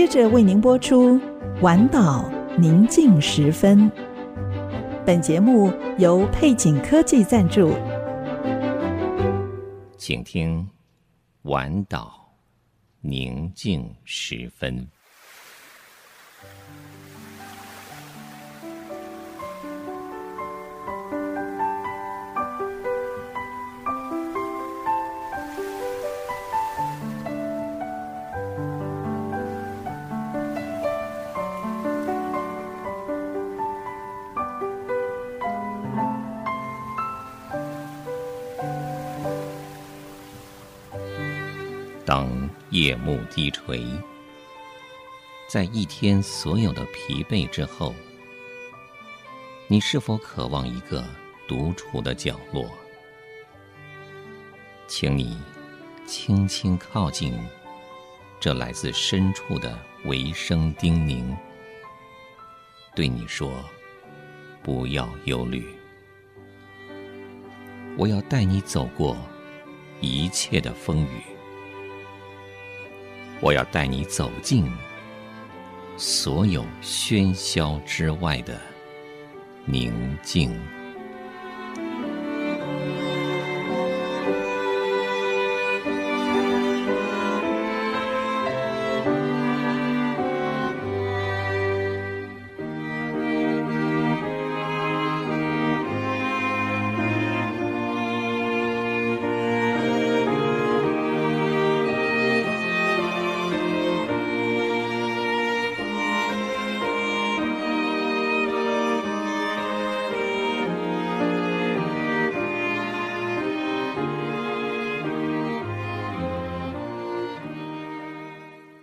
接着为您播出《晚岛宁静时分》。本节目由配景科技赞助，请听《晚岛宁静时分》。夜幕低垂，在一天所有的疲惫之后，你是否渴望一个独处的角落？请你轻轻靠近这来自深处的微声叮咛，对你说：“不要忧虑，我要带你走过一切的风雨。”我要带你走进所有喧嚣之外的宁静。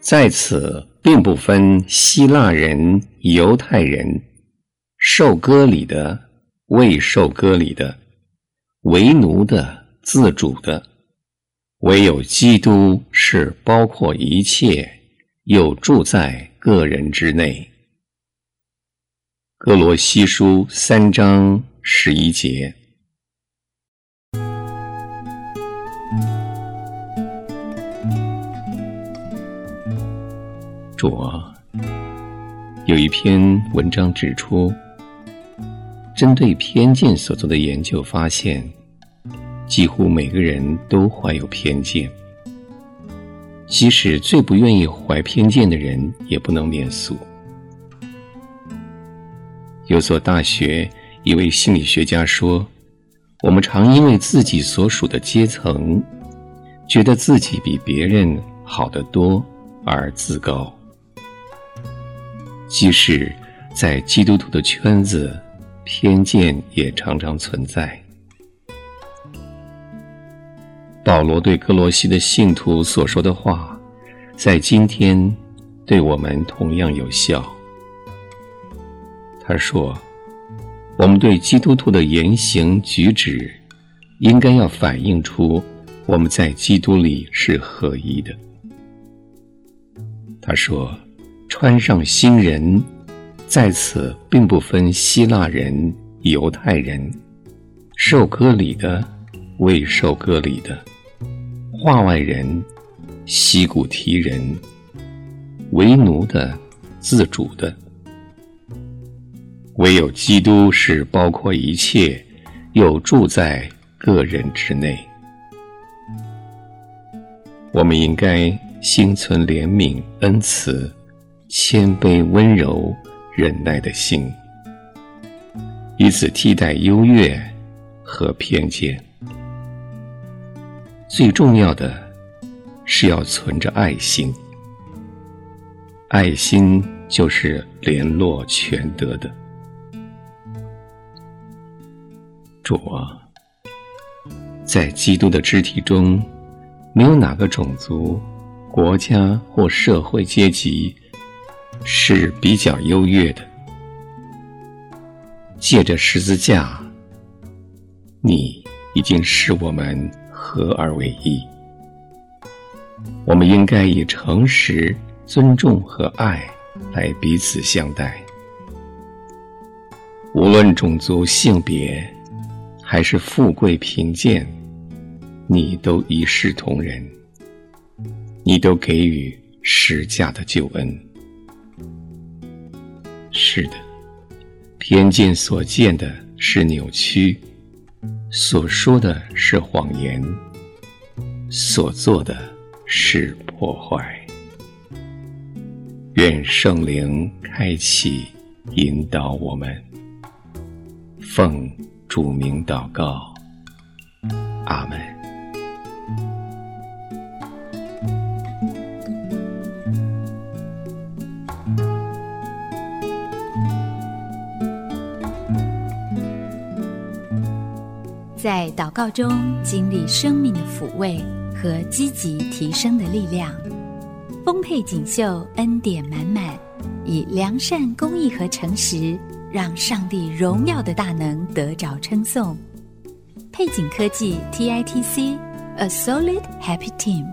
在此，并不分希腊人、犹太人，受割礼的、未受割礼的，为奴的、自主的，唯有基督是包括一切，又住在个人之内。歌罗西书三章十一节。主啊，有一篇文章指出，针对偏见所做的研究发现，几乎每个人都怀有偏见，即使最不愿意怀偏见的人，也不能免俗。有所大学一位心理学家说：“我们常因为自己所属的阶层，觉得自己比别人好得多而自高。”即使在基督徒的圈子，偏见也常常存在。保罗对歌罗西的信徒所说的话，在今天对我们同样有效。他说：“我们对基督徒的言行举止，应该要反映出我们在基督里是合一的。”他说。穿上新人，在此并不分希腊人、犹太人，受割礼的、未受割礼的，化外人、西古提人，为奴的、自主的，唯有基督是包括一切，又住在个人之内。我们应该心存怜悯、恩慈。谦卑、温柔、忍耐的心，以此替代优越和偏见。最重要的是要存着爱心，爱心就是联络全德的。主啊，在基督的肢体中，没有哪个种族、国家或社会阶级。是比较优越的。借着十字架，你已经使我们合而为一。我们应该以诚实、尊重和爱来彼此相待。无论种族、性别，还是富贵贫贱，你都一视同仁，你都给予十架的救恩。是的，偏见所见的是扭曲，所说的是谎言，所做的是破坏。愿圣灵开启，引导我们。奉主名祷告，阿门。在祷告中经历生命的抚慰和积极提升的力量，丰沛锦绣，恩典满满，以良善、公益和诚实。让上帝荣耀的大能得着称颂。配景科技 TITC，A Solid Happy Team。